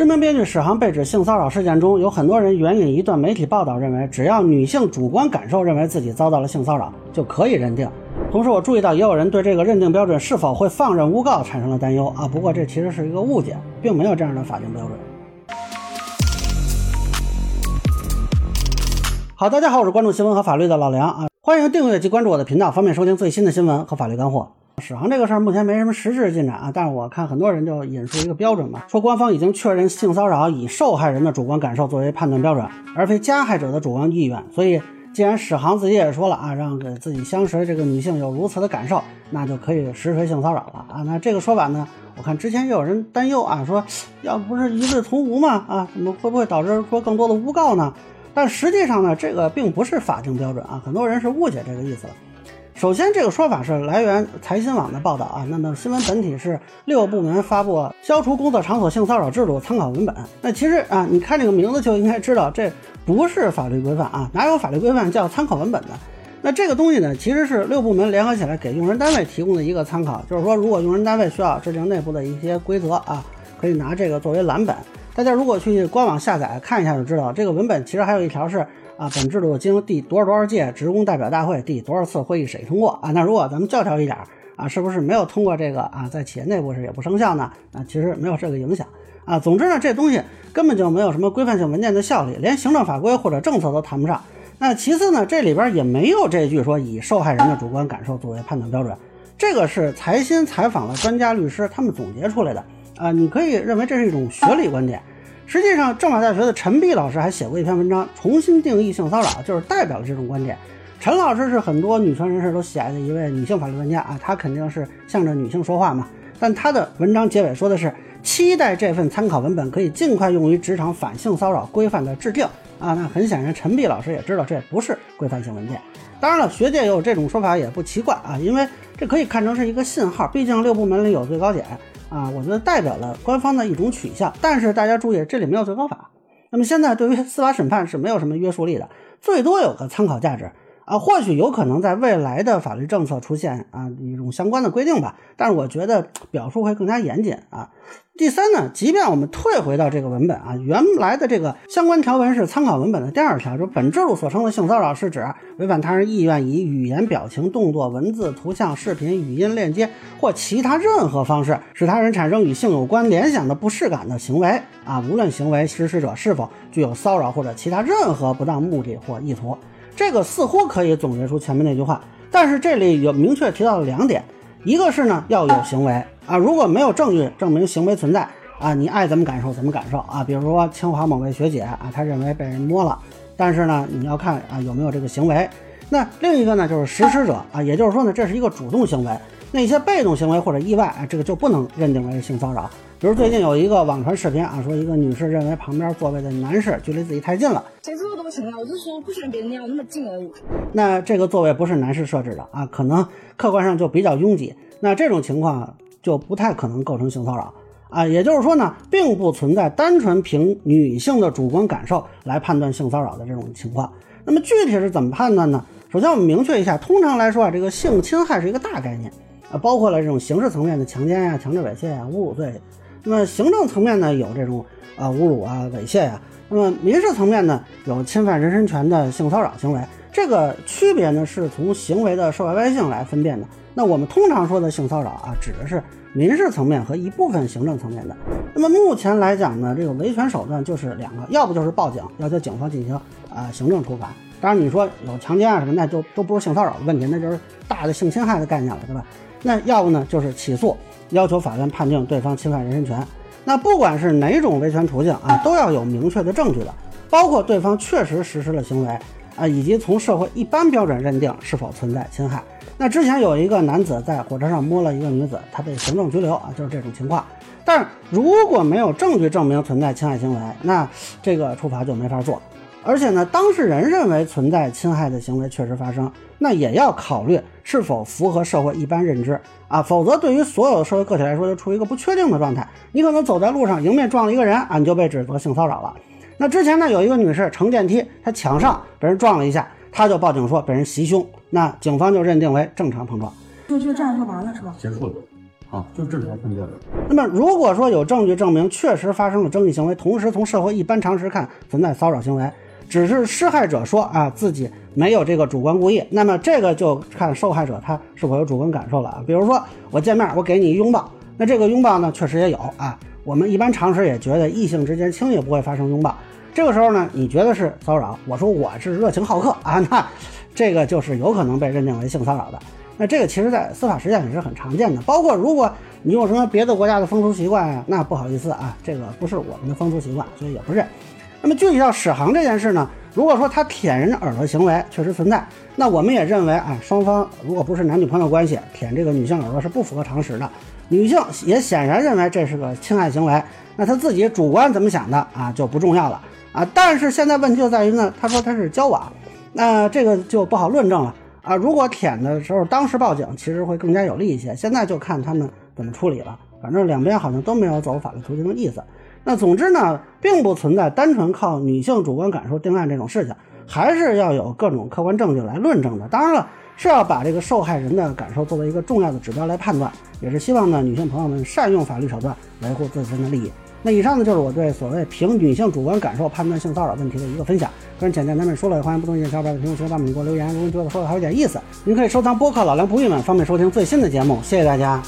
知名编剧史航被指性骚扰事件中，有很多人援引一段媒体报道，认为只要女性主观感受认为自己遭到了性骚扰，就可以认定。同时，我注意到也有人对这个认定标准是否会放任诬告产生了担忧啊。不过这其实是一个误解，并没有这样的法定标准。好，大家好，我是关注新闻和法律的老梁啊，欢迎订阅及关注我的频道，方便收听最新的新闻和法律干货。史航这个事儿目前没什么实质进展啊，但是我看很多人就引述一个标准嘛，说官方已经确认性骚扰以受害人的主观感受作为判断标准，而非加害者的主观意愿，所以。既然史航自己也说了啊，让给自己相识的这个女性有如此的感受，那就可以实锤性骚扰了啊。那这个说法呢，我看之前也有人担忧啊，说要不是一视同无嘛啊，怎么会不会导致说更多的诬告呢？但实际上呢，这个并不是法定标准啊，很多人是误解这个意思了。首先，这个说法是来源财新网的报道啊。那么新闻本体是六部门发布《消除工作场所性骚扰制度参考文本》。那其实啊，你看这个名字就应该知道，这不是法律规范啊，哪有法律规范叫参考文本的？那这个东西呢，其实是六部门联合起来给用人单位提供的一个参考。就是说，如果用人单位需要制定内部的一些规则啊，可以拿这个作为蓝本。大家如果去官网下载看一下就知道，这个文本其实还有一条是。啊，本制度经第多少多少届职工代表大会第多少次会议审议通过啊？那如果咱们教条一点啊，是不是没有通过这个啊，在企业内部是也不生效呢？啊，其实没有这个影响啊。总之呢，这东西根本就没有什么规范性文件的效力，连行政法规或者政策都谈不上。那其次呢，这里边也没有这句说以受害人的主观感受作为判断标准，这个是财新采访了专家律师他们总结出来的啊。你可以认为这是一种学理观点。实际上，政法大学的陈碧老师还写过一篇文章，重新定义性骚扰，就是代表了这种观点。陈老师是很多女权人士都喜爱的一位女性法律专家啊，他肯定是向着女性说话嘛。但他的文章结尾说的是，期待这份参考文本可以尽快用于职场反性骚扰规范的制定啊。那很显然，陈碧老师也知道这不是规范性文件。当然了，学界有这种说法也不奇怪啊，因为这可以看成是一个信号，毕竟六部门里有最高检。啊，我觉得代表了官方的一种取向，但是大家注意，这里没有最高法。那么现在对于司法审判是没有什么约束力的，最多有个参考价值啊，或许有可能在未来的法律政策出现啊一种相关的规定吧。但是我觉得表述会更加严谨啊。第三呢，即便我们退回到这个文本啊，原来的这个相关条文是参考文本的第二条，就本制度所称的性骚扰是指违反他人意愿，以语言、表情、动作、文字、图像、视频、语音链接或其他任何方式，使他人产生与性有关联想的不适感的行为啊，无论行为实施者是否具有骚扰或者其他任何不当目的或意图。这个似乎可以总结出前面那句话，但是这里有明确提到了两点，一个是呢要有行为。啊，如果没有证据证明行为存在啊，你爱怎么感受怎么感受啊。比如说清华某位学姐啊，她认为被人摸了，但是呢，你要看啊有没有这个行为。那另一个呢，就是实施者啊，也就是说呢，这是一个主动行为，那些被动行为或者意外啊，这个就不能认定为性骚扰。比如最近有一个网传视频啊，说一个女士认为旁边座位的男士距离自己太近了。谁说的多情啊？我就说不喜欢别人离我那么近而已。那这个座位不是男士设置的啊，可能客观上就比较拥挤。那这种情况。就不太可能构成性骚扰啊，也就是说呢，并不存在单纯凭女性的主观感受来判断性骚扰的这种情况。那么具体是怎么判断呢？首先我们明确一下，通常来说啊，这个性侵害是一个大概念啊，包括了这种刑事层面的强奸呀、强制猥亵呀、侮辱罪。那么行政层面呢，有这种啊侮辱啊、猥亵呀。那么民事层面呢，有侵犯人身权的性骚扰行为。这个区别呢，是从行为的受害外性来分辨的。那我们通常说的性骚扰啊，指的是民事层面和一部分行政层面的。那么目前来讲呢，这个维权手段就是两个，要不就是报警，要求警方进行啊行政处罚。当然你说有强奸啊什么，那就都不是性骚扰的问题，那就是大的性侵害的概念了，对吧？那要不呢就是起诉，要求法院判定对方侵犯人身权。那不管是哪种维权途径啊，都要有明确的证据的，包括对方确实实施了行为啊，以及从社会一般标准认定是否存在侵害。那之前有一个男子在火车上摸了一个女子，他被行政拘留啊，就是这种情况。但是如果没有证据证明存在侵害行为，那这个处罚就没法做。而且呢，当事人认为存在侵害的行为确实发生，那也要考虑是否符合社会一般认知啊，否则对于所有的社会个体来说，就处于一个不确定的状态。你可能走在路上迎面撞了一个人啊，你就被指责性骚扰了。那之前呢，有一个女士乘电梯，她墙上被人撞了一下。她就报警说被人袭胸，那警方就认定为正常碰撞，就就这样就完了是吧？结束了。啊，就这条分界的。那么，如果说有证据证明确实发生了争议行为，同时从社会一般常识看存在骚扰行为，只是施害者说啊自己没有这个主观故意，那么这个就看受害者他是否有主观感受了啊。比如说我见面我给你一拥抱，那这个拥抱呢确实也有啊，我们一般常识也觉得异性之间轻易不会发生拥抱，这个时候呢你觉得是骚扰，我说我是热情好客啊，那这个就是有可能被认定为性骚扰的。那这个其实，在司法实践也是很常见的。包括如果你有什么别的国家的风俗习惯啊，那不好意思啊，这个不是我们的风俗习惯，所以也不认。那么具体到史航这件事呢，如果说他舔人的耳朵行为确实存在，那我们也认为啊，双方如果不是男女朋友关系，舔这个女性耳朵是不符合常识的。女性也显然认为这是个侵害行为，那他自己主观怎么想的啊就不重要了啊。但是现在问题就在于呢，他说他是交往，那这个就不好论证了。啊，如果舔的时候当时报警，其实会更加有利一些。现在就看他们怎么处理了。反正两边好像都没有走法律途径的意思。那总之呢，并不存在单纯靠女性主观感受定案这种事情，还是要有各种客观证据来论证的。当然了，是要把这个受害人的感受作为一个重要的指标来判断，也是希望呢女性朋友们善用法律手段维护自身的利益。那以上呢，就是我对所谓凭女性主观感受判断性骚扰问题的一个分享。个人浅见难免说了，欢迎不同意见小伙伴在评论区帮你给我留言。如果你觉得说的还有点意思，您可以收藏播客老梁不郁闷，方便收听最新的节目。谢谢大家。